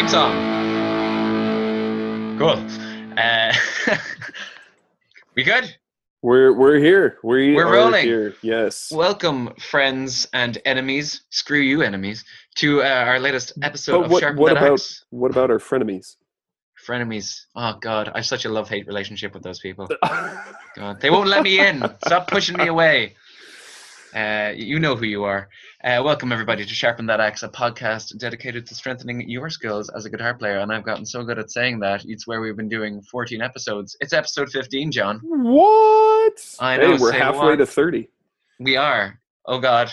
Theme song. Cool. Uh, we good? We're we're here. We We're rolling. here. Yes. Welcome, friends and enemies. Screw you, enemies, to uh, our latest episode But of what, what about Axe. what about our frenemies? Frenemies. Oh God, I have such a love-hate relationship with those people. God, they won't let me in. Stop pushing me away. Uh, you know who you are. Uh, welcome everybody to Sharpen That Axe, a podcast dedicated to strengthening your skills as a guitar player. And I've gotten so good at saying that. It's where we've been doing 14 episodes. It's episode 15, John. what? I know, Hey, we're halfway what? to thirty. We are. Oh God.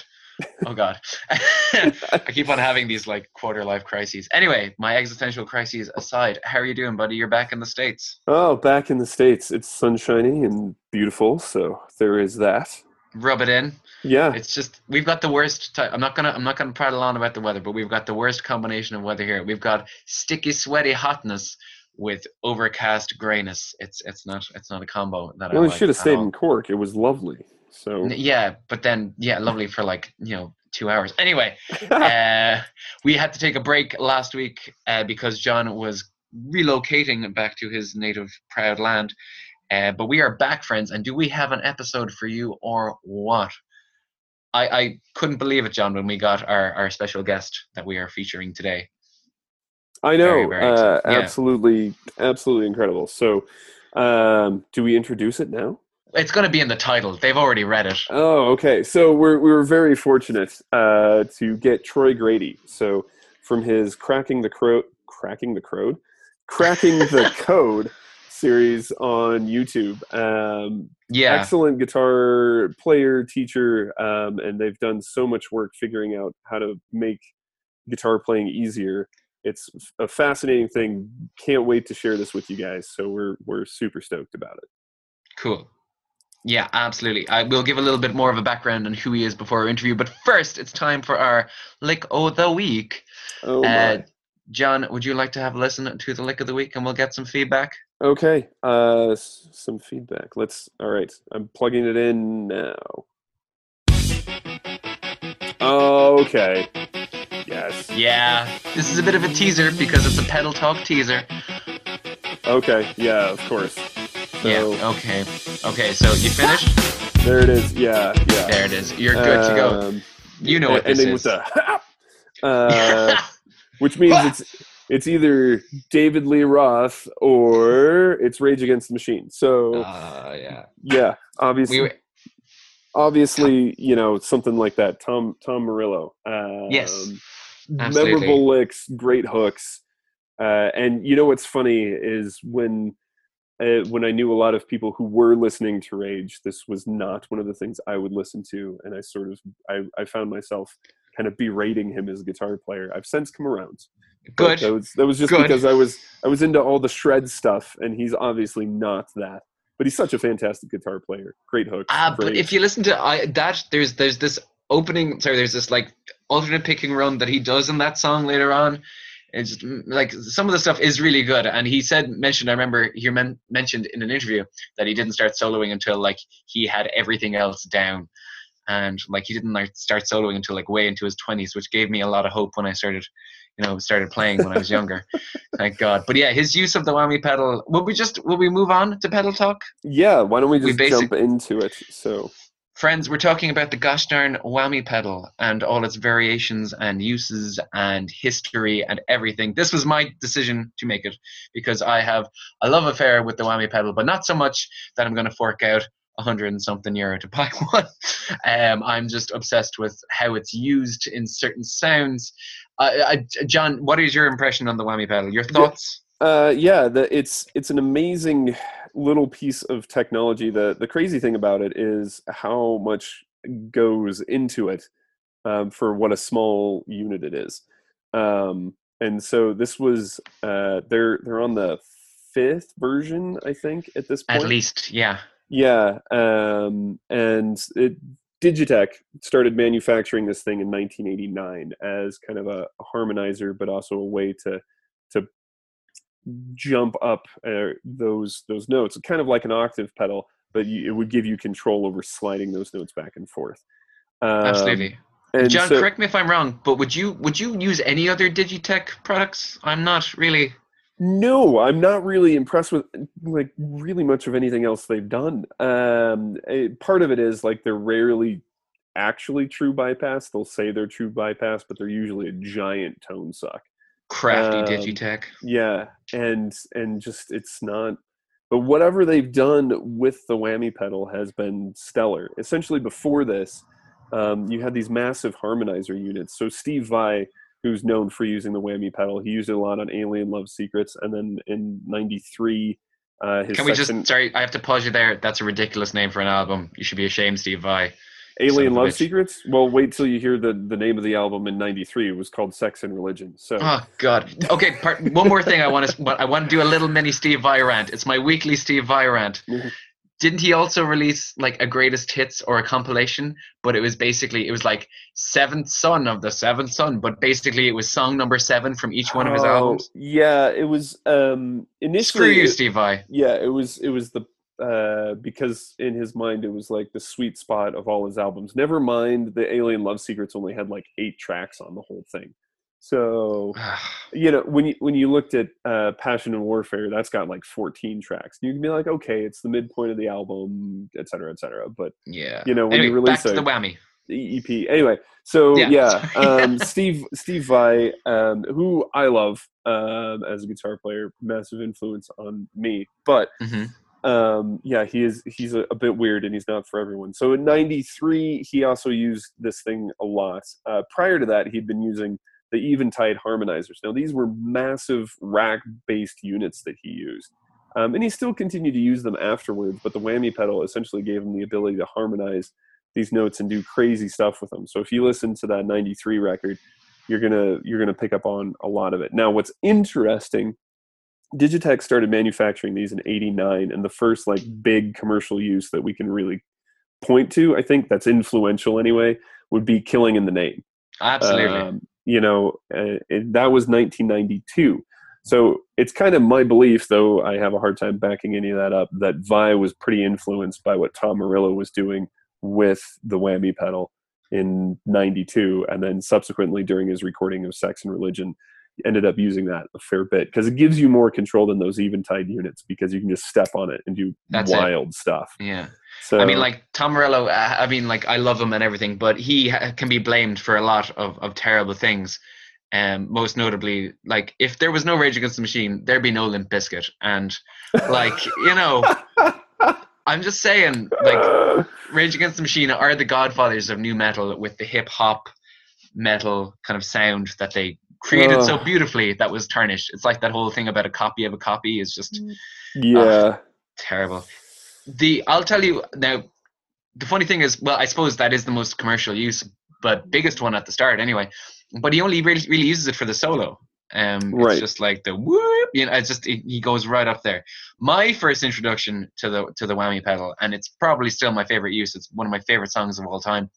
Oh God. I keep on having these like quarter life crises. Anyway, my existential crises aside, how are you doing, buddy? You're back in the states. Oh, back in the states, it's sunshiny and beautiful, so there is that. Rub it in. Yeah. It's just we've got the worst. Ty- I'm not gonna I'm not gonna prattle on about the weather, but we've got the worst combination of weather here. We've got sticky, sweaty hotness with overcast grayness. It's it's not it's not a combo that well, I we like should have stayed all. in Cork. It was lovely. So Yeah, but then yeah, lovely for like you know two hours. Anyway, uh, we had to take a break last week uh, because John was relocating back to his native proud land. Uh, but we are back, friends, and do we have an episode for you or what? I, I couldn't believe it, John, when we got our, our special guest that we are featuring today. I know. Very, very uh. Yeah. Absolutely, absolutely incredible. So, um, do we introduce it now? It's going to be in the title. They've already read it. Oh, okay. So we're we were very fortunate uh, to get Troy Grady. So from his cracking the crow, cracking the crowd, cracking the code series on YouTube. Um, Yeah. Excellent guitar player, teacher, um, and they've done so much work figuring out how to make guitar playing easier. It's a fascinating thing. Can't wait to share this with you guys. So we're we're super stoked about it. Cool. Yeah, absolutely. I will give a little bit more of a background on who he is before our interview. But first, it's time for our lick of the week. Oh Uh. John, would you like to have a listen to the lick of the week and we'll get some feedback? Okay, uh, s- some feedback. Let's. All right, I'm plugging it in now. Okay. Yes. Yeah, this is a bit of a teaser because it's a pedal talk teaser. Okay. Yeah. Of course. So yeah, okay. Okay, so you finished? there it is. Yeah. Yeah. There it is. You're good to go. Um, You know what this ending is. with the uh, which means it's it's either David Lee Roth or it's Rage Against the Machine. So Uh, yeah. yeah, obviously, We, obviously, you know, something like that. Tom Tom Morello. Um, Yes, absolutely. memorable licks, great hooks, uh, and you know what's funny is when. Uh, when I knew a lot of people who were listening to Rage, this was not one of the things I would listen to, and I sort of I, I found myself kind of berating him as a guitar player. I've since come around. Good. That was that was just Good. because I was I was into all the shred stuff, and he's obviously not that. But he's such a fantastic guitar player. Great hooks. Ah, but if you listen to I, that, there's there's this opening. Sorry, there's this like alternate picking run that he does in that song later on. It's just, mm, like some of the stuff is really good. And he said mentioned I remember he men- mentioned in an interview that he didn't start soloing until like he had everything else down, and like he didn't like start soloing until like way into his twenties, which gave me a lot of hope when I started. You know, started playing when I was younger. Thank God. But yeah, his use of the whammy pedal. Will we just will we move on to pedal talk? yeah, why don't we we just basic- jump into it? So Friends, we're talking about the gosh darn whammy pedal and all its variations and uses and history and everything. This was my decision to make it because I have a love affair with the whammy pedal, but not so much that I'm going to fork out a hundred and something euro to buy one. Um, I'm just obsessed with how it's used in certain sounds. Uh, I, John, what is your impression on the whammy pedal? Your thoughts? Uh, yeah, the, it's it's an amazing little piece of technology. The the crazy thing about it is how much goes into it um, for what a small unit it is. Um, and so this was uh, they're they're on the fifth version, I think, at this point. At least, yeah. Yeah, um, and it, Digitech started manufacturing this thing in 1989 as kind of a, harmonizer, but also a way to to jump up uh, those those notes, kind of like an octave pedal, but you, it would give you control over sliding those notes back and forth. Um, Absolutely. And John, so- correct me if I'm wrong, but would you would you use any other Digitech products? I'm not really. No, I'm not really impressed with like really much of anything else they've done. Um, part of it is like they're rarely actually true bypass. They'll say they're true bypass, but they're usually a giant tone suck. Crafty Um, Digitech. Yeah, and and just it's not. But whatever they've done with the whammy pedal has been stellar. Essentially, before this, um, you had these massive harmonizer units. So Steve Vai, who's known for using the whammy pedal, he used it a lot on Alien Love Secrets, and then in '93, uh, his Can we section, just sorry? I have to pause you there. That's a ridiculous name for an album. You should be ashamed, Steve Vai. Alien Love. Secrets. Well, wait till you hear the the name of the album in '93. It was called Sex and Religion. So Oh God. Okay. Part, one more thing. I want to. I want to do a little mini Steve Vai rant. It's my weekly Steve Vai rant. Didn't he also release like a greatest hits or a compilation? But it was basically it was like seventh son of the seventh son. But basically it was song number seven from each one of his Oh, albums. Yeah, it was um, initially. Screw you, Steve Vai. yeah it was it was the uh because in his mind it was like the sweet spot of all his albums never mind the alien love secrets only had like eight tracks on the whole thing so you know when you when you looked at uh passion and warfare that's got like 14 tracks you can be like okay it's the midpoint of the album et cetera et cetera but yeah. you know when Anyway, you release back to a- the whammy. the EP. Anyway, so Yeah, yeah, um, Steve Steve Vai, um, who I love um, as a guitar player, massive influence on me. But hmm um, yeah, he is he's a, a bit weird and he's not for everyone. So in '93, he also used this thing a lot. Uh, prior to that, he'd been using the Eventide harmonizers. Now these were massive rack-based units that he used. Um, and he still continued to use them afterwards, but the whammy pedal essentially gave him the ability to harmonize these notes and do crazy stuff with them. So if you listen to that 93 record, you're gonna you're gonna pick up on a lot of it. Now what's interesting, Digitech started manufacturing these in 89, and the first like big commercial use that we can really point to, I think that's influential anyway, would be Killing in the Name. Absolutely. Um, you know, uh, it, that was 1992. So it's kind of my belief, though I have a hard time backing any of that up, that Vai was pretty influenced by what Tom Morello was doing with the whammy pedal in 92. And then subsequently during his recording of Sex and Religion, ended up using that a fair bit because it gives you more control than those eventide units because you can just step on it and do That's it. wild stuff. yeah. So I mean, like Tom Morello. Uh, I mean, like I love him and everything, but he can be blamed for a lot of, of terrible things. Um, most notably, like if there was no Rage Against the Machine, there'd be no Limp Bizkit, and like you know, I'm just saying, like Rage Against the Machine are the godfathers of new metal with the hip hop metal kind of sound that they created so beautifully that was tarnished. It's like that whole thing about a copy of a copy is just yeah. terrible. The I'll tell you now. The funny thing is, well, I suppose that is the most commercial use, but biggest one at the start anyway. But he only really really uses it for the solo. Um, Right. It's just like the whoop, you know. It's just it, he goes right up there. My first introduction to the to the whammy pedal, and it's probably still my favorite use. It's one of my favorite songs of all time.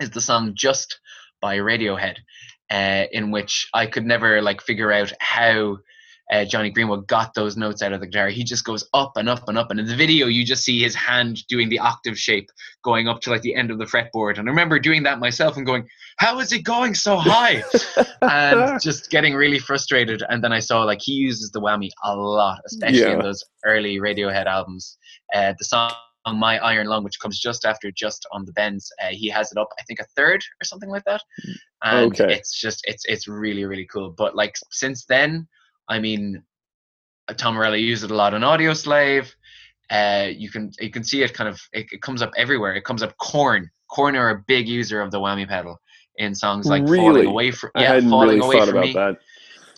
Is the song "Just" by Radiohead, uh, in which I could never like figure out how uh, Jonny Greenwood got those notes out of the guitar. He just goes up and up and up. And in the video, you just see his hand doing the octave shape, going up to like the end of the fretboard. And I remember doing that myself and going, "How is it going so high?" and just getting really frustrated. And then I saw like he uses the whammy a lot, especially in those early Radiohead albums. Uh, the song "My Iron Lung," which comes just after "Just on the Bends," uh, he has it up, I think, a third or something like that. And Okay. it's just it's it's really really cool. But like since then, I mean, Tom Morello used it a lot on Audioslave. Uh, you can you can see it kind of it, it comes up everywhere. It comes up. Korn, Korn are a big user of the whammy pedal in songs like Really? "Falling Away from" I yeah, hadn't "Falling really Away thought from about Me." that.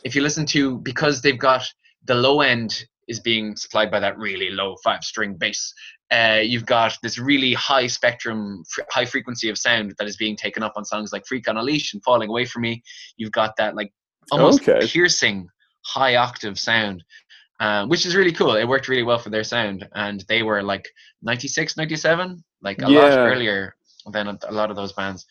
If you listen to because they've got the low end is being supplied by that really low five string bass. Uh, you've got this really high spectrum, fr- high frequency of sound that is being taken up on songs like "Freak on a Leash" and "Falling Away from Me." You've got that like almost Okay. piercing high octave sound uh, which is really cool it worked really well for their sound and they were like 96 97 like a lot earlier than a, a lot of those bands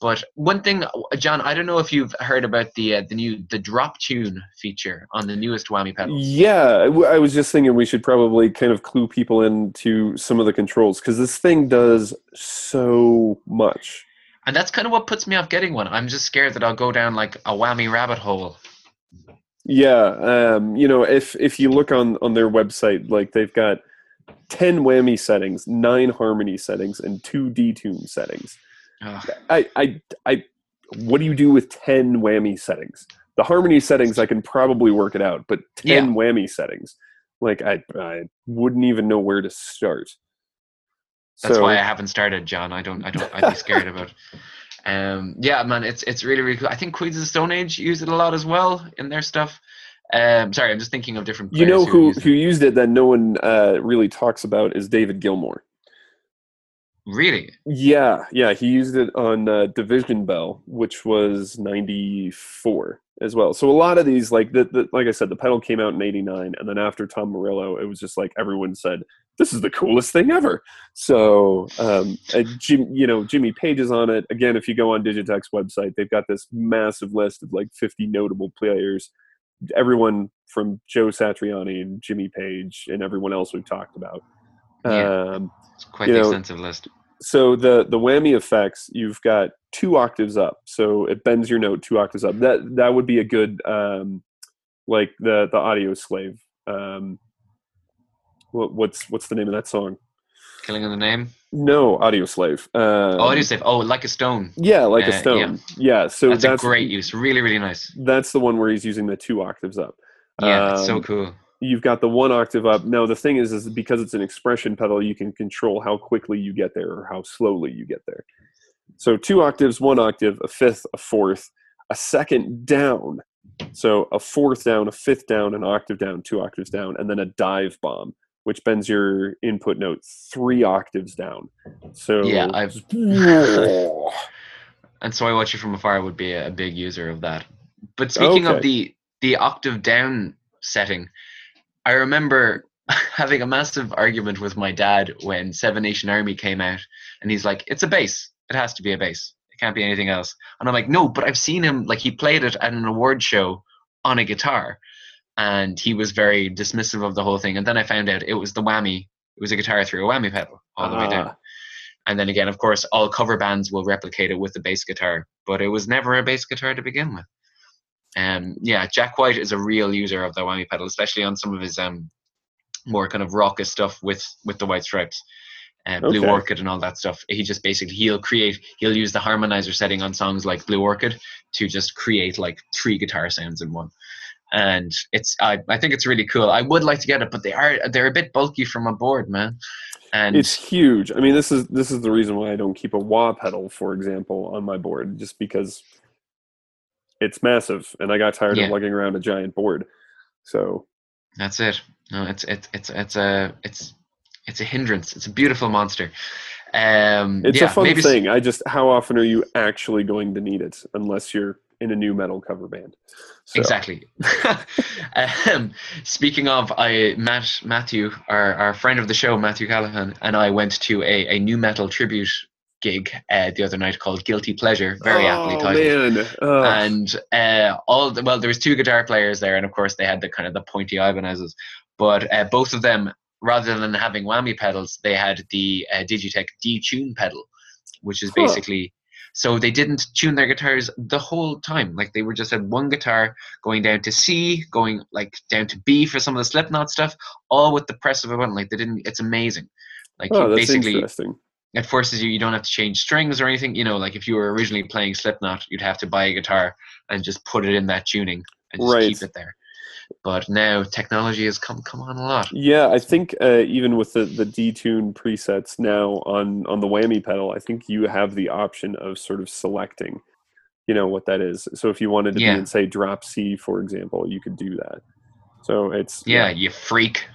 but one thing john i don't know if you've heard about the uh, the new the drop tune feature on the newest whammy pedals Yeah, I was just thinking we should probably kind of clue people into some of the controls because this thing does so much. And that's kind of what puts me off getting one. I'm just scared that I'll go down like a whammy rabbit hole. Yeah, um, you know, if if you look on on their website, like they've got ten whammy settings, nine harmony settings, and two detune settings. Ugh. I, I, I, what do you do with ten whammy settings? The harmony settings, I can probably work it out, but ten Yeah. whammy settings, like I, I wouldn't even know where to start. That's So- why I haven't started, John. I don't. I don't. I'd be scared about. Um. Yeah, man. It's it's really really cool. I think Queens of the Stone Age use it a lot as well in their stuff. Um. Sorry, I'm just thinking of different. You know who use it. who used it that no one uh, really talks about is David Gilmour. Really? Yeah, yeah, he used it on uh, Division Bell, which was '94 as well. So a lot of these, like the, the like I said, the pedal came out in '89, and then after Tom Morello, it was just like everyone said, "This is the coolest thing ever." So, um, Jim, you know, Jimmy Page is on it. Again, if you go on Digitech's website, they've got this massive list of like 50 notable players. Everyone from Joe Satriani and Jimmy Page and everyone else we've talked about. Yeah. Um, It's quite You the extensive list. so the the whammy effects you've got two octaves up so it bends your note two octaves up that that would be a good um like the the audioslave um what, what's what's the name of that song Killing in the name. no audioslave um, oh, I do say. Oh, like a stone. yeah like Uh, a stone yeah, so that's, that's, a great use. Really, really nice. that's the one where he's using the two octaves up Yeah, it's so Um, cool. You've got the one octave up. Now the thing is, is because it's an expression pedal, you can control how quickly you get there or how slowly you get there. So two octaves, one octave, a fifth, a fourth, a second down. So a fourth down, a fifth down, an octave down, two octaves down, and then a dive bomb, which bends your input note three octaves down. So Yeah, I've- And so I watch you from afar would be a, a big user of that. But speaking Okay. of the the octave down setting, I remember having a massive argument with my dad when Seven Nation Army came out, and he's like, "It's a bass. It has to be a bass. It can't be anything else." And I'm like, "No, but I've seen him like he played it at an award show on a guitar." And he was very dismissive of the whole thing. And then I found out it was the whammy. It was a guitar through a whammy pedal all the way down. Ah. And then again, of course, all cover bands will replicate it with the bass guitar, but it was never a bass guitar to begin with. Um, yeah, Jack White is a real user of the whammy pedal, especially on some of his um, more kind of raucous stuff with with the White Stripes, uh, Blue Okay. Orchid, and all that stuff. He just basically he'll create he'll use the harmonizer setting on songs like Blue Orchid to just create like three guitar sounds in one. And it's I, I think it's really cool. I would like to get it, but they are they're a bit bulky from a board, man. And it's huge. I mean, this is this is the reason why I don't keep a wah pedal, for example, on my board, just because it's massive, and I got tired Yeah. of lugging around a giant board. So That's it. No, it's it's it's it's a it's it's a hindrance. It's a beautiful monster. Um, it's yeah, a fun thing. I just how often are you actually going to need it unless you're in a new metal cover band? So, Exactly. um, speaking of, I Matt Matthew, our, our friend of the show, Matthew Callahan, and I went to a, a new metal tribute gig uh, the other night called Guilty Pleasure, very aptly oh, titled. man. Ugh. and uh, all the, well, there was two guitar players there, and of course they had the kind of the pointy Ibanez's, but uh, both of them, rather than having whammy pedals, they had the uh, Digitech detune pedal, which is basically so they didn't tune their guitars the whole time. Like they were just had one guitar going down to C, going like down to B for some of the Slipknot stuff, all with the press of a button. Like they didn't. It's amazing. Like oh, that's basically interesting. It forces you you don't have to change strings or anything you know like if you were originally playing slipknot you'd have to buy a guitar and just put it in that tuning and just Right. keep it there but now technology has come come on a lot Yeah, I think uh, even with the the detune presets now on on the whammy pedal, I think you have the option of sort of selecting, you know, what that is. So if you wanted to Yeah. be in say drop C, for example, you could do that. So it's yeah you freak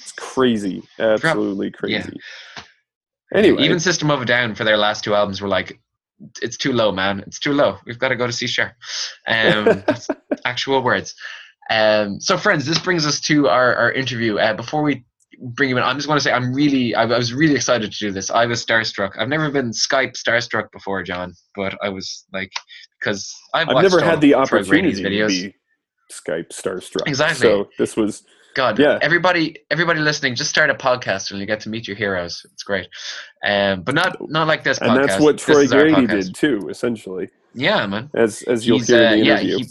it's crazy, absolutely yeah. crazy. Anyway, even system of a down for their last two albums were like it's too low man. It's too low. We've got to go to c sharp. Um that's actual words. Um so friends this brings us to our our interview. Uh, before we bring you in i'm just going to say i'm really I, I was really excited to do this. I was starstruck. I've never been skype starstruck before john but i was like because i've, I've never had the opportunity Grady's to be Skype starstruck. Exactly. So this was God, Yeah. everybody, everybody listening, just start a podcast and you get to meet your heroes. It's great, um, but not not like this and podcast. that's what Troy Grady did too, essentially, Yeah, man. as as you'll He's, hear uh, in the yeah, interview. he-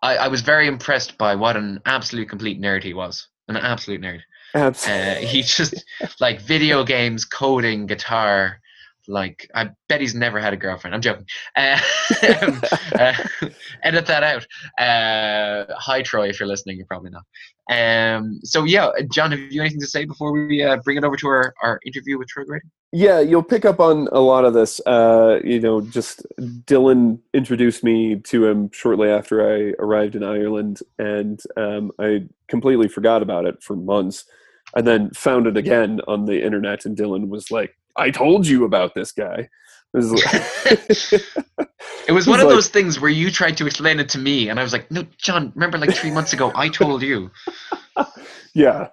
I, I was very impressed by what an absolute complete nerd he was. An absolute nerd. Uh, he just like video games, coding, guitar. Like I bet he's never had a girlfriend. I'm joking. Uh, uh, edit that out. Uh, hi Troy, if you're listening, you're probably not. Um, so yeah, John, have you anything to say before we uh, bring it over to our, our interview with Troy Grady? Yeah, you'll pick up on a lot of this. Uh, you know, just Dylan introduced me to him shortly after I arrived in Ireland, and um, I completely forgot about it for months, and then found it again on the internet. And Dylan was like, "I told you about this guy." It was like- It was one of like- those things where you tried to explain it to me, and I was like, "No, John. Remember, like three months ago, I told you." yeah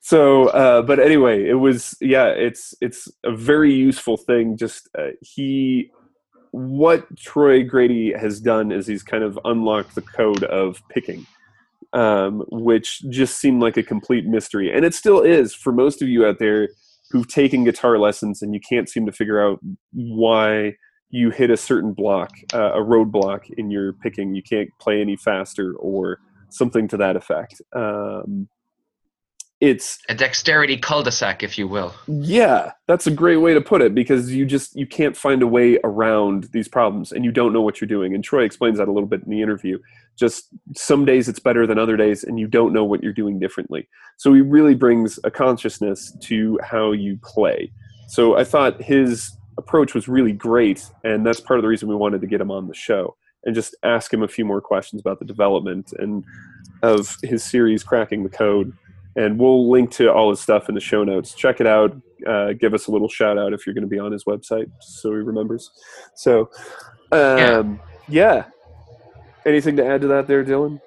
so uh but anyway it was yeah it's it's a very useful thing just uh, he what troy grady has done is he's kind of unlocked the code of picking um which just seemed like a complete mystery and it still is for most of you out there who've taken guitar lessons and you can't seem to figure out why you hit a certain block uh, a roadblock in your picking. You can't play any faster or something to that effect. Um it's A dexterity cul-de-sac, if you will. yeah that's a great way to put it because you just you can't find a way around these problems and you don't know what you're doing. And troy explains that a little bit in the interview. Just some days it's better than other days and you don't know what you're doing differently. So he really brings a consciousness to how you play. So i thought his approach was really great and that's part of the reason we wanted to get him on the show and just ask him a few more questions about the development and of his series cracking the code and we'll link to all his stuff in the show notes. Check it out. Uh, give us a little shout out if you're going to be on his website, so he remembers. So, um, yeah. Anything to add to that, there, Dylan?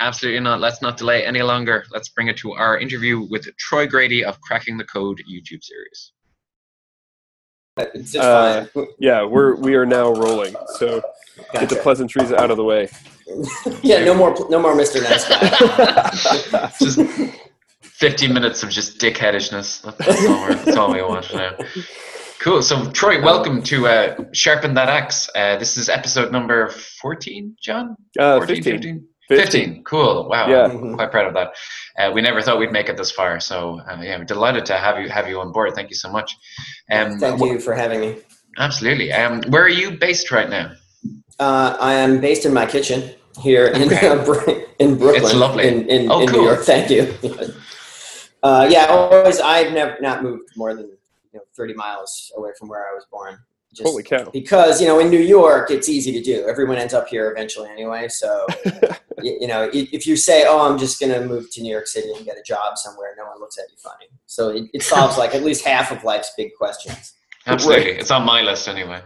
Absolutely not. Let's not delay any longer. Let's bring it to our interview with Troy Grady of Cracking the Code YouTube series. It's Uh, fine. Yeah, we're we are now rolling. So get the pleasantries out of the way. yeah, no more, no more Mr. Nice Guy. Just 15 minutes of just dickheadishness. That's all, we're, that's all we want now. Cool. So, Troy, welcome to uh, Sharpen That Axe. Uh, this is episode number 14, John? Uh, 14, 15. 15? 15. Cool. Wow. Yeah. I'm quite proud of that. Uh, we never thought we'd make it this far. So, uh, yeah, we're delighted to have you have you on board. Thank you so much. Um, Thank you for having me. Absolutely. Um, where are you based right now? Uh, I am based in my kitchen here in Okay. uh, in Brooklyn. It's lovely. In, in, Oh, in cool. New York. Thank you. uh, yeah, always. I've never not moved more than you know, 30 miles away from where I was born. Just Holy cow! because you know in New York it's easy to do. Everyone ends up here eventually anyway. So you, you know if you say, "Oh, I'm just going to move to New York City and get a job somewhere," no one looks at you funny. So it, it solves like at least half of life's big questions. Absolutely. Right. It's on my list anyway.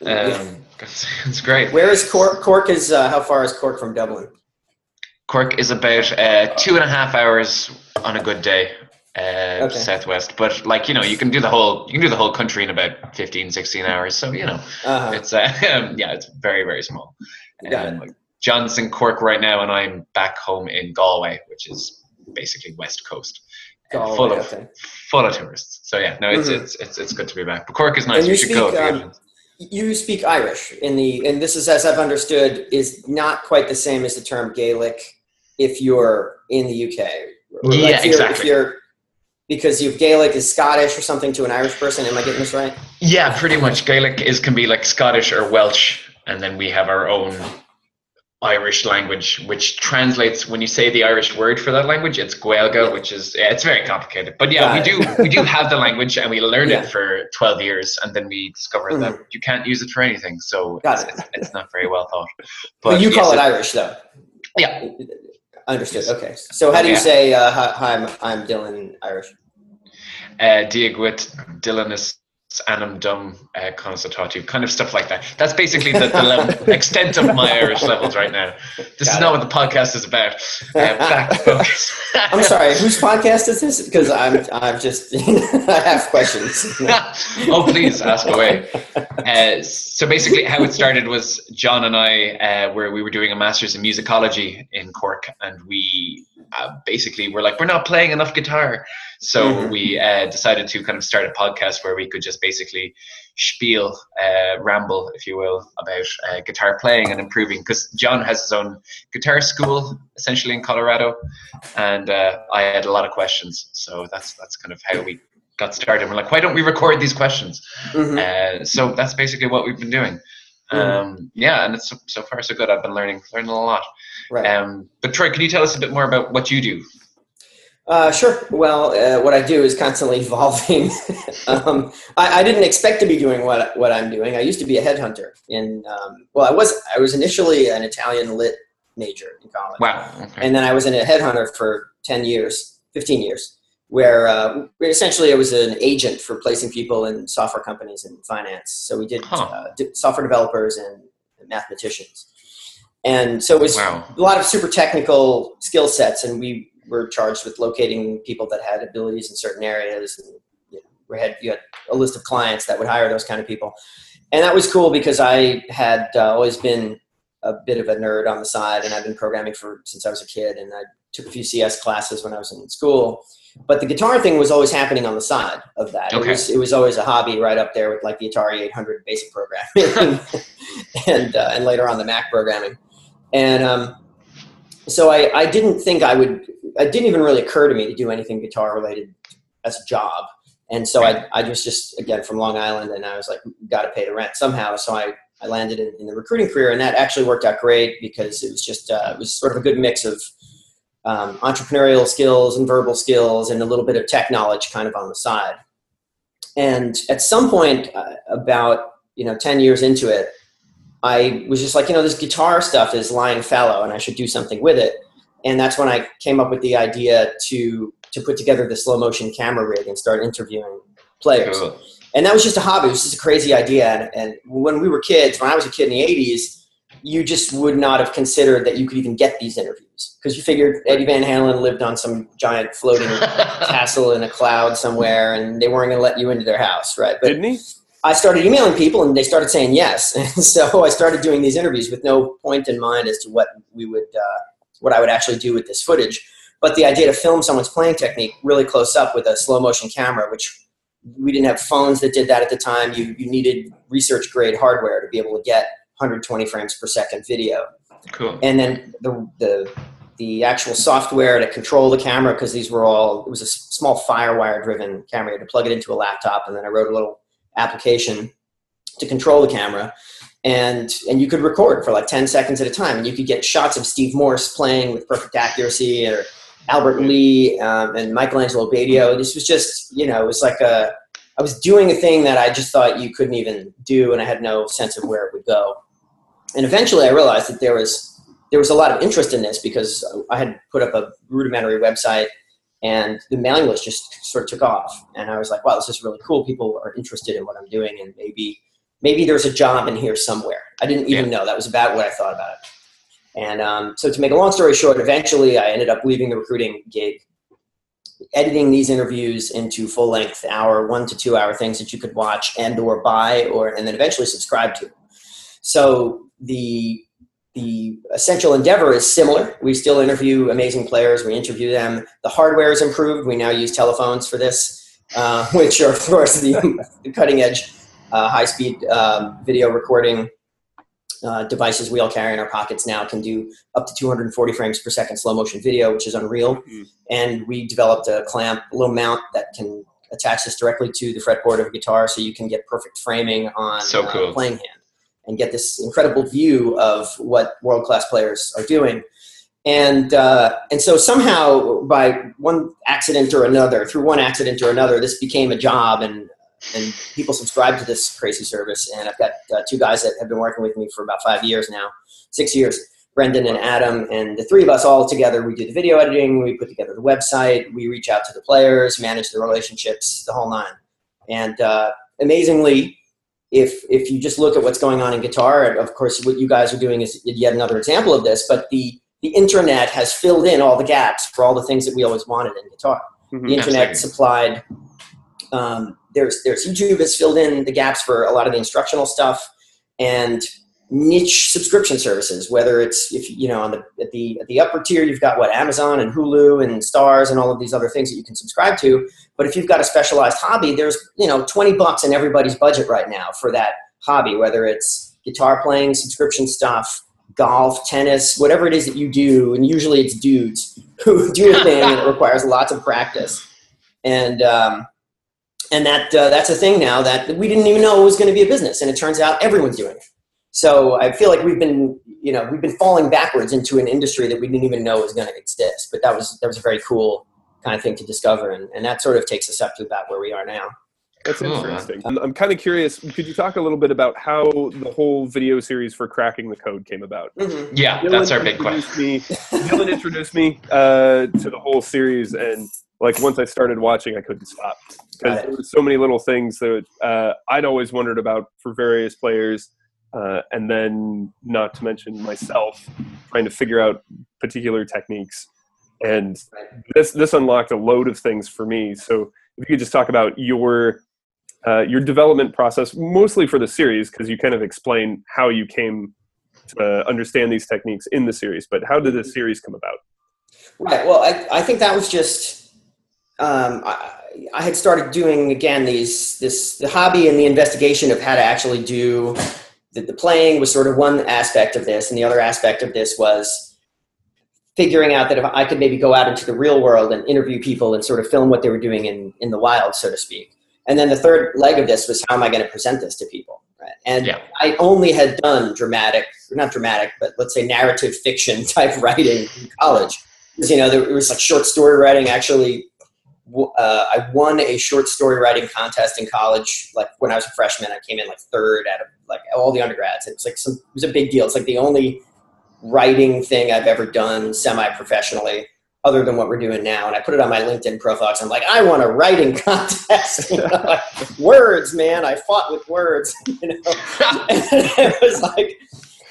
Yeah. Um, it's, it's great. Where is Cork? Cork is uh, how far is Cork from Dublin? Cork is about uh, two and a half hours on a good day, uh, Okay. southwest. But like you know, you can do the whole you can do the whole country in about 15, 16 hours. So you know, Uh-huh. it's uh, yeah, it's very very small. Um, John's in Cork right now, and I'm back home in Galway, which is basically west coast, Galway, full of okay. full of tourists. So yeah, no, it's Mhm. it's, it's it's good to be back. But Cork is nice. And you you should go. speak, um. You speak Irish in the, and this is as I've understood is not quite the same as the term Gaelic if you're in the UK. Yeah, exactly. If you're, because you've Gaelic is Scottish or something to an Irish person. Am I getting this right? Yeah, pretty much. Gaelic is can be like Scottish or Welsh, and then we have our own Irish language, which translates when you say the Irish word for that language, it's Gaelga, Yeah. which is yeah, it's very complicated. But yeah, Got we it. do we do have the language, and we learned Yeah. it for twelve years, and then we discovered that Mhm. you can't use it for anything. So it's, it. it's, it's not very well thought. But, you yes, call it Irish though. Yeah. Understood. Okay. So how do you Yeah. say uh, hi, hi, I'm, I'm Dylan Irish? uh, Diagwit, Dylanus, Anam Dum, uh, Constatatu, kind of stuff like that. That's basically the, the level, extent of my Irish levels right now. This is Got not what the podcast is about. Uh, back to focus. I'm sorry. Whose podcast is this? Because I'm I'm just I have questions. oh, please ask away. Uh, so basically, how it started was John and I, uh, where we were doing a master's in musicology in Cork, and we uh, basically we're like we're not playing enough guitar so Mhm. we uh, decided to kind of start a podcast where we could just basically spiel uh, ramble if you will about uh, guitar playing and improving because john has his own guitar school essentially in colorado and uh, i had a lot of questions so that's that's kind of how we got started we're like why don't we record these questions Mhm. uh, so that's basically what we've been doing. Um, yeah and it's so, so far so good i've been learning learning a lot Right. um, but Troy, can you tell us a bit more about what you do? Uh, sure. Well, uh, what I do is constantly evolving. um, I, I didn't expect to be doing what what I'm doing. I used to be a headhunter. In um, well, I was I was initially an Italian lit major in college, Wow. Okay. and then I was in a headhunter for ten years, fifteen years, where uh, essentially I was an agent for placing people in software companies and finance. So we did Huh. uh, d- software developers and mathematicians, and so it was Wow. a lot of super technical skill sets, and we were charged with locating people that had abilities in certain areas. And you, know, we had you had a list of clients that would hire those kind of people, and that was cool because I had uh, always been a bit of a nerd on the side, and I've been programming for since I was a kid, and I took a few CS classes when I was in school. But the guitar thing was always happening on the side of that. Okay. It was it was always a hobby right up there with like the Atari 800 basic programming, and uh, and later on the Mac programming, and um, so I, I didn't think I would. It didn't even really occur to me to do anything guitar related as a job. And so I, I was just again from Long Island, and I was like, got to pay the rent somehow. So I, I landed in, in the recruiting career, and that actually worked out great because it was just uh, it was sort of a good mix of um, entrepreneurial skills and verbal skills, and a little bit of tech knowledge kind of on the side. And at some point, uh, about you know ten years into it, I was just like, you know, this guitar stuff is lying fallow, and I should do something with it. And that's when I came up with the idea to to put together the slow motion camera rig and start interviewing players. Cool. And that was just a hobby. It was just a crazy idea. And, and when we were kids, when I was a kid in the '80s, you just would not have considered that you could even get these interviews because you figured Eddie Van Halen lived on some giant floating castle in a cloud somewhere, and they weren't going to let you into their house, right? But Didn't he? I started emailing people and they started saying yes. And so I started doing these interviews with no point in mind as to what we would, uh, what I would actually do with this footage. But the idea to film someone's playing technique really close up with a slow motion camera, which we didn't have phones that did that at the time. You, you needed research grade hardware to be able to get 120 frames per second video Cool. and then the the the actual software to control the camera because these were all it was a small firewire driven camera you had to plug it into a laptop and then i wrote a little application to control the camera and and you could record for like 10 seconds at a time and you could get shots of steve morse playing with perfect accuracy or albert lee um, and michael angelo batio this was just you know it was like a i was doing a thing that i just thought you couldn't even do and i had no sense of where it would go. And eventually I realized that there was there was a lot of interest in this because I had put up a rudimentary website and the mailing list just sort of took off. And I was like wow this is really cool. People are interested in what I'm doing and maybe maybe there's a job in here somewhere. I didn't even know that was about what I thought about it and um, so to make a long story short eventually I ended up leaving the recruiting gig editing these interviews into full length hour one to two hour things that you could watch and or buy or and then eventually subscribe to so the the essential endeavor is similar. We still interview amazing players. We interview them. The hardware is improved. We now use telephones for this, uh, which are of course the, the cutting edge, uh, high speed um, video recording uh, devices we all carry in our pockets now can do up to 240 frames per second slow motion video, which is unreal. Mhm. And we developed a clamp, a little mount that can attach this directly to the fretboard of a guitar, so you can get perfect framing on So uh, playing hand and get this incredible view of what world class players are doing. And uh, and so somehow by one accident or another, through one accident or another, this became a job, and and people subscribe to this crazy service. And I've got uh, two guys that have been working with me for about five years now, six years. Brendan and Adam, and the three of us all together, we do the video editing, we put together the website, we reach out to the players, manage the relationships, the whole nine. And uh, amazingly, if if you just look at what's going on in guitar, and of course, what you guys are doing is yet another example of this. But the the internet has filled in all the gaps for all the things that we always wanted in guitar. Mhm. The internet Absolutely. supplied. Um, there's there's YouTube has filled in the gaps for a lot of the instructional stuff, and niche subscription services. Whether it's if you know on the at the at the upper tier, you've got what Amazon and Hulu and Starz and all of these other things that you can subscribe to. But if you've got a specialized hobby, there's you know twenty bucks in everybody's budget right now for that hobby. Whether it's guitar playing, subscription stuff, golf, tennis, whatever it is that you do, and usually it's dudes who do a thing it requires lots of practice. And um, and that uh, that's a thing now that we didn't even know was going to be a business, and it turns out everyone's doing it. So I feel like we've been, you know, we've been falling backwards into an industry that we didn't even know was going to exist. But that was that was a very cool kind of thing to discover, and, and that sort of takes us up to about where we are now. That's cool, interesting. I'm, I'm kind of curious. Could you talk a little bit about how the whole video series for cracking the code came about? Mm-hmm. Yeah, Dylan that's our big question. Me, Dylan introduced me uh, to the whole series, and like once I started watching, I couldn't stop because there were so many little things that uh, I'd always wondered about for various players, uh, and then not to mention myself trying to figure out particular techniques. And this this unlocked a load of things for me. So if you could just talk about your uh, your development process, mostly for the series, because you kind of explain how you came to understand these techniques in the series. But how did the series come about? Right. Well, I, I think that was just um, I, I had started doing again these this the hobby and the investigation of how to actually do the, the playing was sort of one aspect of this, and the other aspect of this was figuring out that if I could maybe go out into the real world and interview people and sort of film what they were doing in in the wild, so to speak. And then the third leg of this was how am I going to present this to people? Right? And yeah. I only had done dramatic, not dramatic, but let's say narrative fiction type writing in college. Because, you know, there was like short story writing. Actually, uh, I won a short story writing contest in college. Like when I was a freshman, I came in like third out of like all the undergrads. It was like some, it was a big deal. It's like the only writing thing I've ever done semi professionally other than what we're doing now. And I put it on my LinkedIn profile. I'm like, I want a writing contest. You know, like, words, man. I fought with words. You know, it was like,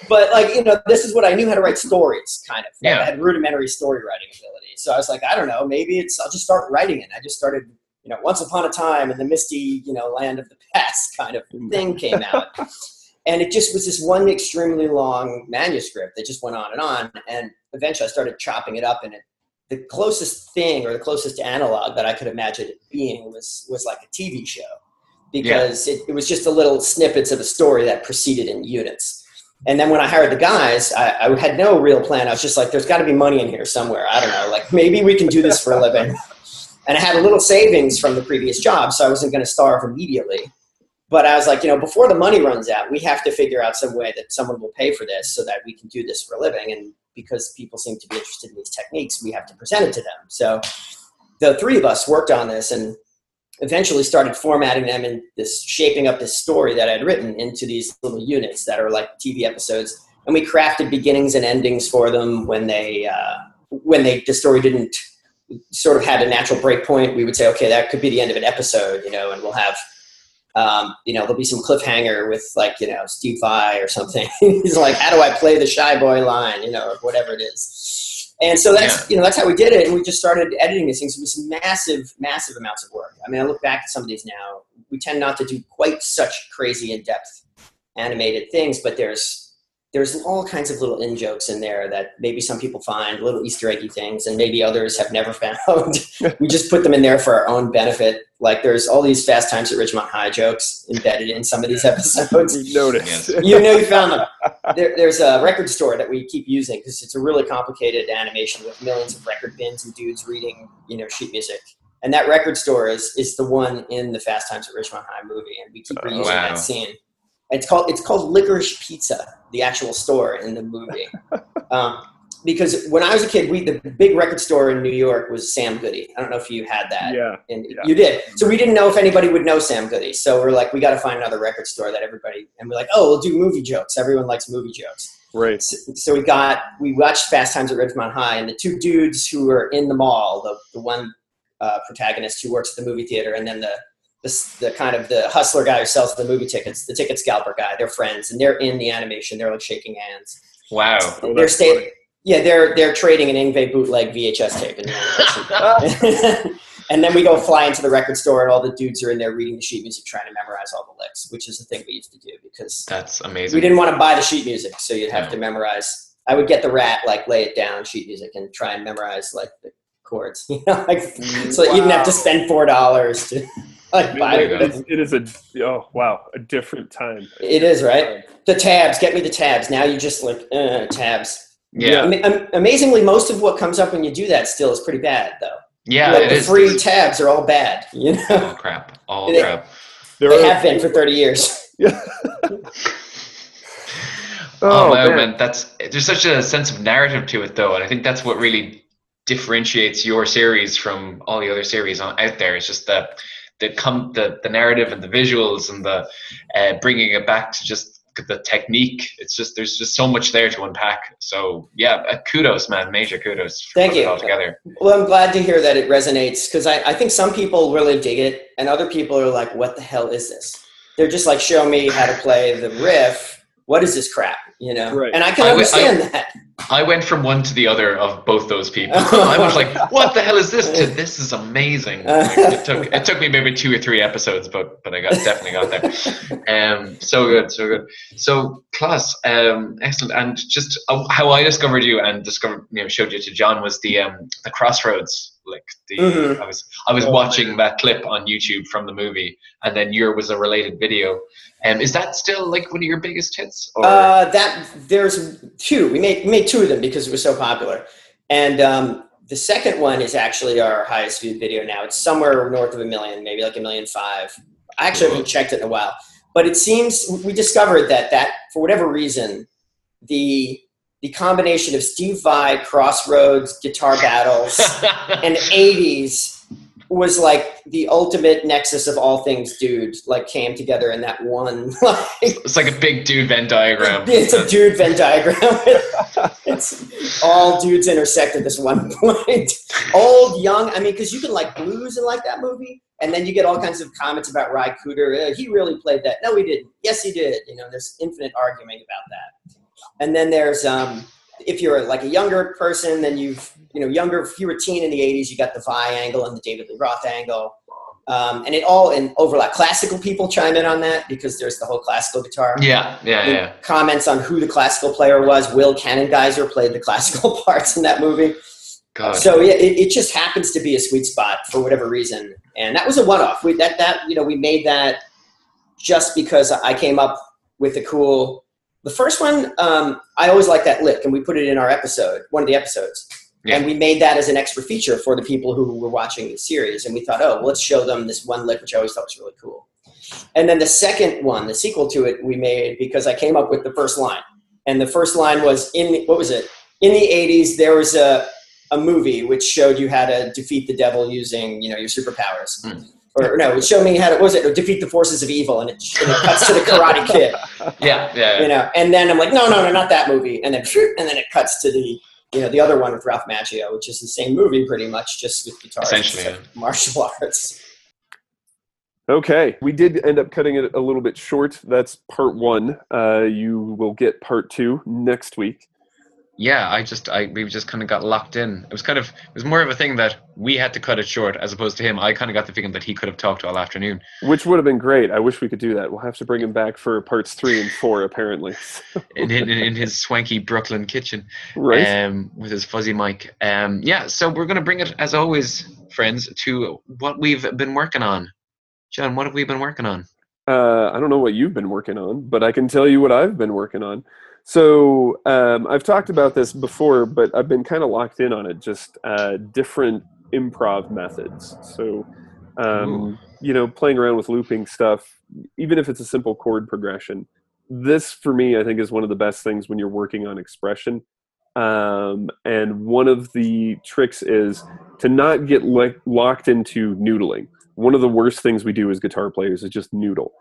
but like you know, this is what I knew how to write stories. Kind of. Yeah. I had rudimentary story writing ability. So I was like, I don't know. Maybe it's. I'll just start writing it. I just started. You know, once upon a time in the misty, you know, land of the past kind of mm. thing came out. and it just was this one extremely long manuscript that just went on and on and eventually i started chopping it up and it the closest thing or the closest analog that I could imagine it being was was like a TV show because yeah. it, it, was just a little snippets of a story that proceeded in units. And then when I hired the guys, I, I had no real plan. I was just like, there's got to be money in here somewhere. I don't know, like maybe we can do this for a living. And I had a little savings from the previous job, so I wasn't going to starve immediately. But I was like, you know, before the money runs out, we have to figure out some way that someone will pay for this so that we can do this for a living. And because people seem to be interested in these techniques, we have to present it to them. So the three of us worked on this and eventually started formatting them and this shaping up this story that I'd written into these little units that are like TV episodes. And we crafted beginnings and endings for them when they uh, when they the story didn't sort of had a natural break point. We would say, okay, that could be the end of an episode, you know, and we'll have um, you know, there'll be some cliffhanger with like, you know, Steve Vai or something. He's like, how do I play the shy boy line, you know, or whatever it is. And so that's, yeah. you know, that's how we did it. And we just started editing these things. It was massive, massive amounts of work. I mean, I look back at some of these now, we tend not to do quite such crazy in-depth animated things, but there's, there's all kinds of little in jokes in there that maybe some people find little Easter eggy things, and maybe others have never found. we just put them in there for our own benefit. Like there's all these Fast Times at Ridgemont High jokes embedded in some of these episodes. you noticed. you know you found them. There, there's a record store that we keep using because it's a really complicated animation with millions of record bins and dudes reading, you know, sheet music. And that record store is is the one in the Fast Times at Ridgemont High movie, and we keep oh, reusing oh, wow. that scene. It's called it's called Licorice Pizza, the actual store in the movie. um, because when I was a kid, we the big record store in New York was Sam Goody. I don't know if you had that. Yeah, and yeah. you did. So we didn't know if anybody would know Sam Goody. So we're like, we got to find another record store that everybody. And we're like, oh, we'll do movie jokes. Everyone likes movie jokes. Right. So, so we got we watched Fast Times at Ridgemont High, and the two dudes who were in the mall, the the one uh, protagonist who works at the movie theater, and then the the, the kind of the hustler guy who sells the movie tickets, the ticket scalper guy. They're friends, and they're in the animation. They're like shaking hands. Wow, oh, they're staying. Yeah, they're they're trading an Yngwie bootleg VHS tape. And then we go fly into the record store, and all the dudes are in there reading the sheet music, trying to memorize all the licks, which is the thing we used to do because That's amazing. we didn't want to buy the sheet music, so you'd have No. to memorize. I would get the rat, like lay it down sheet music, and try and memorize like the chords. You know, like so you didn't have to spend four dollars to like buy There you it. go. It's- it is a oh wow a different time. It is right. The tabs, get me the tabs. Now you just like uh, tabs. Yeah, Ama- am- amazingly, most of what comes up when you do that still is pretty bad, though. yeah, Like, it the is. free It's- tabs are all bad. You know, Oh crap! All They- crap. There they are- have been for thirty years. Yeah. Oh, oh man, man. man, that's there's such a sense of narrative to it, though, and I think that's what really differentiates your series from all the other series on, out there. It's just the the com- the the narrative and the visuals and the uh, bringing it back to just the technique. It's just there's just so much there to unpack. So yeah, uh, kudos, man, major kudos. Thank you. All together. Well, I'm glad to hear that it resonates because I, I think some people really dig it, and other people are like, "What the hell is this?" They're just like, "Show me how to play the riff." What is this crap? You know, Right. and I can I w- understand that. I went from one to the other of both those people. I was like, "What the hell is this?" To this is amazing. Like, it took it took me maybe two or three episodes, but but I got definitely got there. Um, so good, so good. So class, um, excellent. And just uh, how I discovered you and discovered you know showed you to John was the um the Crossroads. Like the Mhm. I was I was Oh, watching that clip on YouTube from the movie, and then your was a related video. Um, is that still like one of your biggest hits? Or? Uh, that there's two. We made we made two of them because it was so popular, and um, the second one is actually our highest viewed video now. It's somewhere north of a million, maybe like a million five. I actually haven't checked it in a while, but it seems we discovered that that for whatever reason, the the combination of Steve Vai, Crossroads, guitar battles, and 80s was like the ultimate nexus of all things dude like came together in that one like it's like a big dude Venn diagram. it's a dude Venn diagram. it's all dudes intersect at this one point. Old, young. I mean, because you can like blues and like that movie, and then you get all kinds of comments about Ry Cooder. "Uh, he really played that. No, he didn't. Yes, he did. You know, there's infinite arguing about that. And then there's um, if you're like a younger person, then you've you know younger. If you were a teen in the '80s, you got the Vai angle and the David Lee Roth angle. Um, and it all in overlap. Classical people chime in on that because there's the whole classical guitar yeah, yeah, yeah. comments on who the classical player was. Will Kanengiser played the classical parts in that movie. God. So yeah, it, it just happens to be a sweet spot for whatever reason, and that was a one-off. We that that you know we made that just because I came up with a cool. The first one, um, I always like that lick, and we put it in our episode, one of the episodes. Yeah. And we made that as an extra feature for the people who were watching the series. And we thought, oh, well, let's show them this one lick, which I always thought was really cool. And then the second one, the sequel to it, we made because I came up with the first line. And the first line was in the, what was it? In the 80s, there was a, a movie which showed you how to defeat the devil using, you know, your superpowers. Hmm. Or no, it showed me how to, what was it? Defeat the forces of evil. And it, and it cuts to the Karate Kid yeah, yeah, you know, and then I'm like, no, no, no, not that movie, and then and then it cuts to the you know the other one with Ralph Macchio, which is the same movie pretty much, just with guitars, Essentially, instead of martial arts. Okay, we did end up cutting it a little bit short. That's part one. Uh, you will get part two next week. Yeah. I just, I, we just kind of got locked in. It was kind of, it was more of a thing that we had to cut it short as opposed to him. I kind of got the feeling that he could have talked all afternoon. Which would have been great. I wish we could do that. We'll have to bring him back for parts three and four, apparently. in, in, in his swanky Brooklyn kitchen right? um, with his fuzzy mic. Um, yeah, so we're going to bring it, as always, friends, to what we've been working on. John, what have we been working on? Uh, I don't know what you've been working on, but I can tell you what I've been working on. So um, I've talked about this before, but I've been kind of locked in on it. Just uh, different improv methods. So um, you know, playing around with looping stuff, even if it's a simple chord progression. This, for me, I think is one of the best things when you're working on expression. Um, and one of the tricks is to not get le- locked into noodling. One of the worst things we do as guitar players is just noodle.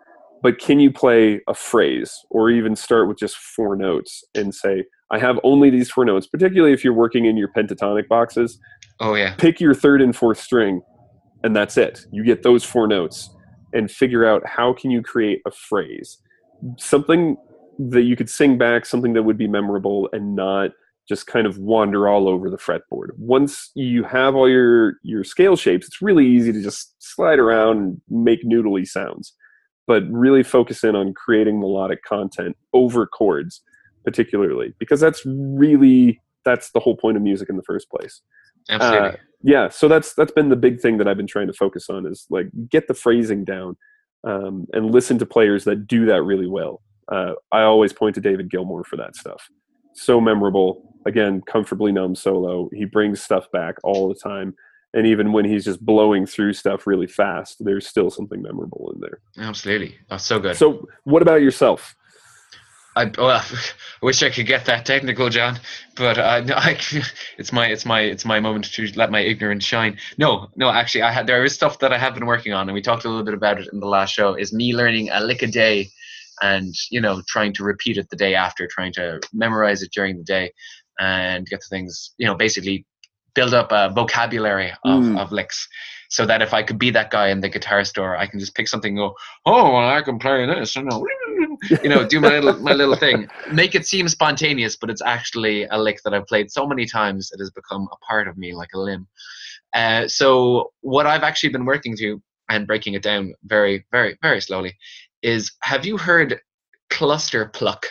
But can you play a phrase or even start with just four notes and say, I have only these four notes, particularly if you're working in your pentatonic boxes? Oh, yeah. pick your third and fourth string and that's it you get those four notes and figure out how can you create a phrase something that you could sing back something that would be memorable and not just kind of wander all over the fretboard. Once you have all your your scale shapes, it's really easy to just slide around and make noodly sounds. But really focus in on creating melodic content over chords, particularly because that's really that's the whole point of music in the first place. Absolutely. Uh, yeah, so that's that's been the big thing that I've been trying to focus on is like get the phrasing down um, and listen to players that do that really well. Uh, I always point to David Gilmour for that stuff. So memorable. Again, comfortably numb solo. He brings stuff back all the time. And even when he's just blowing through stuff really fast, there's still something memorable in there. Absolutely. that's so good. So, what about yourself? I well, I wish I could get that technical, John, but uh, no, I, it's my it's my it's my moment to let my ignorance shine. No, no, actually, I had there is stuff that I have been working on, and we talked a little bit about it in the last show. Is me learning a lick a day, and you know, trying to repeat it the day after, trying to memorize it during the day, and get the things, you know, basically build up a vocabulary of, Mm. of licks so that if I could be that guy in the guitar store, I can just pick something and go, oh, well, I can play this, you know, you know, do my little my little thing, make it seem spontaneous, but it's actually a lick that I've played so many times it has become a part of me, like a limb. Uh, so what I've actually been working to and breaking it down very, very, very slowly is: Have you heard "Cluster Pluck"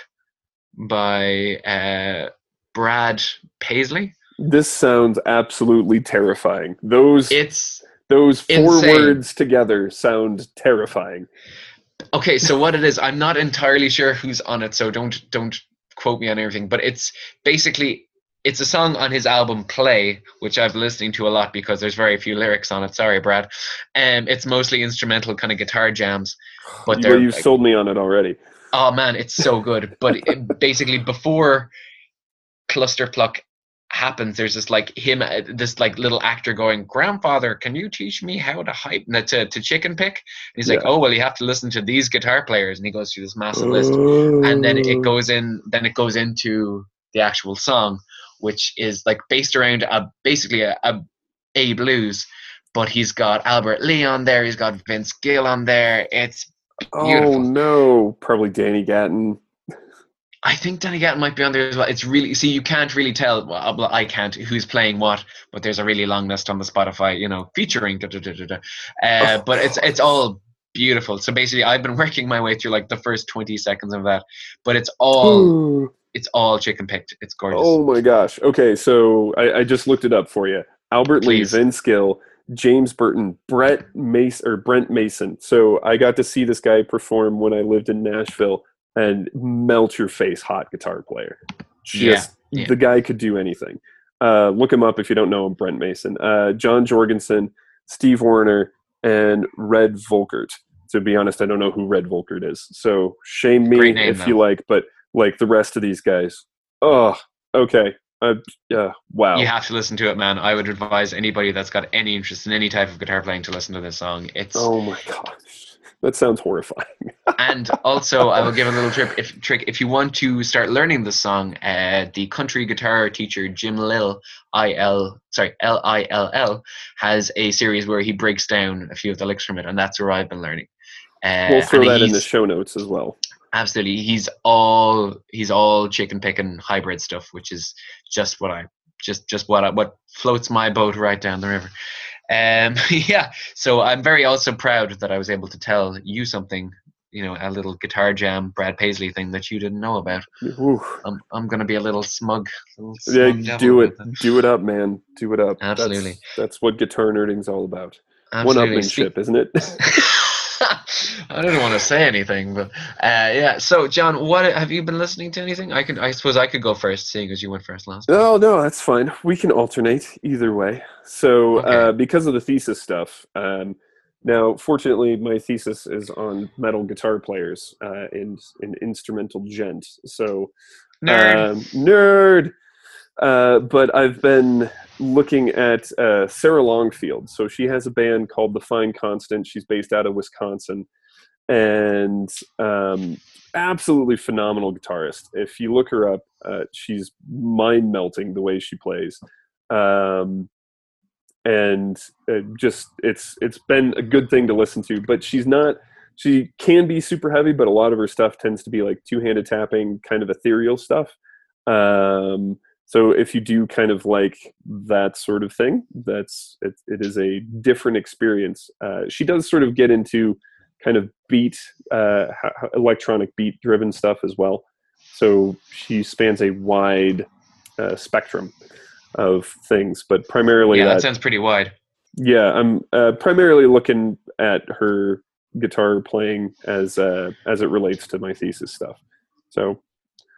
by uh, Brad Paisley? This sounds absolutely terrifying. Those It's those four insane. words together sound terrifying. okay so what it is i'm not entirely sure who's on it so don't don't quote me on everything but it's basically it's a song on his album Play, which i've been listening to a lot because there's very few lyrics on it sorry brad um it's mostly instrumental kind of guitar jams but you, you've like, sold me on it already. oh man it's so good but it, basically before cluster pluck happens there's this like him uh, this like little actor going grandfather can you teach me how to hype to, to chicken pick? And he's like oh well you have to listen to these guitar players. And he goes through this massive list. And then it goes in then it goes into the actual song which is like based around a basically a, a, a blues but he's got albert lee on there he's got vince gill on there. It's Oh beautiful. no, probably Danny Gatton. I think Danny Gatton might be on there as well. It's really see you can't really tell. Well, I can't who's playing what, but there's a really long list on the Spotify, you know, featuring. Da, da, da, da, da. Uh, Oh. but it's it's all beautiful. So basically, I've been working my way through like the first twenty seconds of that, but it's all it's all chicken picked. It's gorgeous. Oh my gosh. Okay, so I, I just looked it up for you. Albert Please. Lee, Vince Gill, James Burton, Brett Mason or Brent Mason. So I got to see this guy perform when I lived in Nashville and melt your face hot guitar player. Just Yeah, yeah. the guy could do anything. Uh, look him up if you don't know him, Brent Mason. Uh, John Jorgensen, Steve Wariner, and Red Volkert. To be honest, I don't know who Red Volkert is. So shame me name, if though. you like, but like the rest of these guys. Oh, okay. Uh, yeah. Wow. You have to listen to it, man. I would advise anybody that's got any interest in any type of guitar playing to listen to this song. It's Oh my gosh, that sounds horrifying. and also I will give a little trip if trick if you want to start learning this song. Uh, the country guitar teacher Jim Lill, I L sorry L I L L, has a series where he breaks down a few of the licks from it, and that's where I've been learning. Uh, we'll throw that in the show notes as well. absolutely he's all he's all chicken picking hybrid stuff which is just what i just just what I, what floats my boat right down the river um yeah so i'm very also proud that i was able to tell you something you know a little guitar jam brad paisley thing that you didn't know about i'm, I'm gonna be a little smug, little Yeah, smug devil do it. Do it up, man. Do it up. Absolutely. That's, that's what guitar nerding's all about. One upmanship, isn't it? I didn't want to say anything, but uh, yeah. So, John, what have you been listening to? Anything? I can. I suppose I could go first, seeing as you went first last. time. Oh no, that's fine. We can alternate either way. So, Okay. uh, because of the thesis stuff, um, now fortunately, my thesis is on metal guitar players uh, and and instrumental djent. So, Nerd. um, nerd. Uh, but I've been looking at uh, Sarah Longfield. So she has a band called The Fine Constant. She's based out of Wisconsin, and um, absolutely phenomenal guitarist. If you look her up, uh, she's mind melting the way she plays. Um, and uh, just it's it's been a good thing to listen to. But she's not. She can be super heavy, but a lot of her stuff tends to be like two handed tapping, kind of ethereal stuff. Um, so if you do kind of like that sort of thing, that's it, it is a different experience. Uh, she does sort of get into kind of beat, uh, electronic beat driven stuff as well. So she spans a wide uh, spectrum of things, but primarily Yeah, that, that sounds pretty wide. yeah, I'm uh, primarily looking at her guitar playing as uh, as it relates to my thesis stuff. So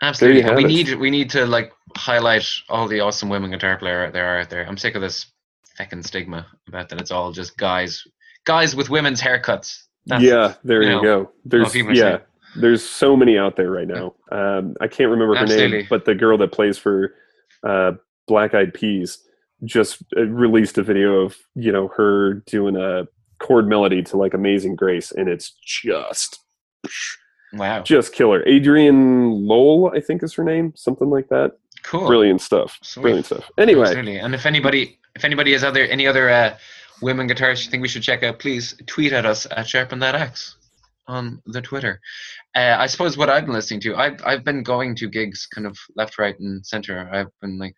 Absolutely. we it. need we need to like highlight all the awesome women guitar player there are out there. I'm sick of this fucking stigma about that it's all just guys guys with women's haircuts. That's- yeah, there you know, go. There's yeah, there's so many out there right now. Um, I can't remember her Absolutely. name, but the girl that plays for uh, Black Eyed Peas just uh, released a video of you know her doing a chord melody to like Amazing Grace, and it's just Wow. just killer. Adrian Lowell, I think is her name, something like that. Cool. Brilliant stuff. Sweet. Brilliant stuff. Anyway, Absolutely. And if anybody if anybody has other any other uh, women guitarists you think we should check out, please tweet at us at Sharpen That Axe on the Twitter. Uh, I suppose what I've been listening to, I've I've been going to gigs kind of left, right, and center. I've been like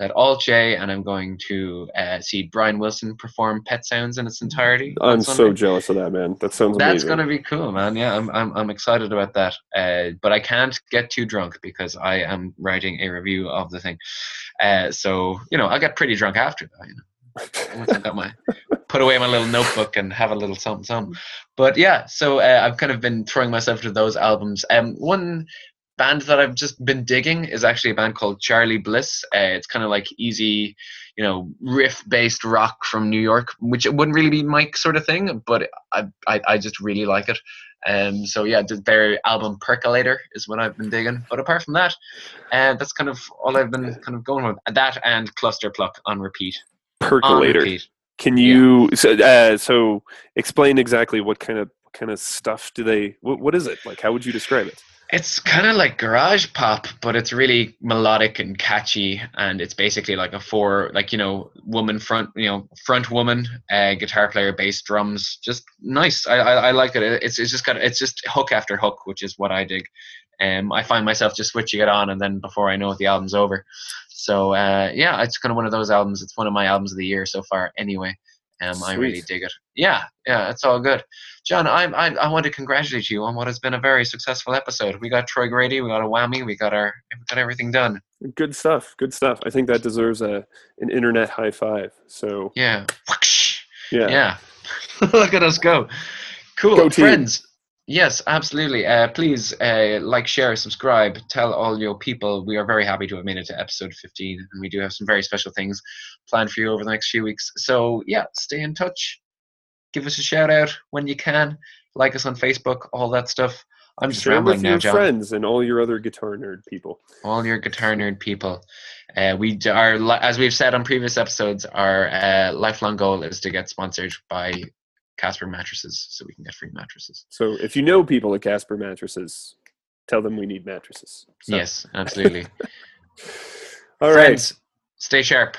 at alt-J, and I'm going to uh, see Brian Wilson perform Pet Sounds in its entirety. I'm so jealous of that man. That sounds That's amazing. gonna be cool, man. Yeah, I'm I'm I'm excited about that. Uh, but I can't get too drunk because I am writing a review of the thing. Uh, so you know, I'll get pretty drunk after that. You know, My put away my little notebook and have a little something, something. But yeah, so uh, I've kind of been throwing myself to those albums. Um, one band that I've just been digging is actually a band called Charly Bliss. Uh, it's kind of like easy, you know, riff-based rock from New York, which it wouldn't really be my sort of thing, but I I, I just really like it. Um, so yeah, th- their album Percolator is what I've been digging. But apart from that, uh, that's kind of all I've been kind of going with. That and Cluster Pluck on repeat. Percolator. Can you so, uh, so explain exactly what kind of what kind of stuff do they? What, what is it like? How would you describe it? It's kind of like garage pop, but it's really melodic and catchy, and it's basically like a four, like you know, woman front, you know, front woman, uh, guitar player, bass, drums, just nice. I, I I like it. It's it's just got it's just hook after hook, which is what I dig. Um, I find myself just switching it on, and then before I know it, the album's over. So uh, yeah, it's kind of one of those albums. It's one of my albums of the year so far, anyway. Um, I really dig it. Yeah, yeah, it's all good. John, I, I I want to congratulate you on what has been a very successful episode. We got Troy Grady, we got a whammy, we got our we got everything done. Good stuff. Good stuff. I think that deserves a an internet high five. So Yeah, yeah, yeah. Look at us go. Cool, Go friends. Yes, absolutely. Uh, please uh, like, share, subscribe, tell all your people. We are very happy to have made it to episode 15, and we do have some very special things planned for you over the next few weeks. So, yeah, stay in touch. Give us a shout out when you can. Like us on Facebook, all that stuff. I'm just Share rambling with now, your John. friends and all your other guitar nerd people. all your guitar nerd people. Uh, we are, as we've said on previous episodes, our uh, lifelong goal is to get sponsored by Casper mattresses, so we can get free mattresses. So if you know people at Casper mattresses, tell them we need mattresses. So, Yes, absolutely. All right. Friends, stay sharp.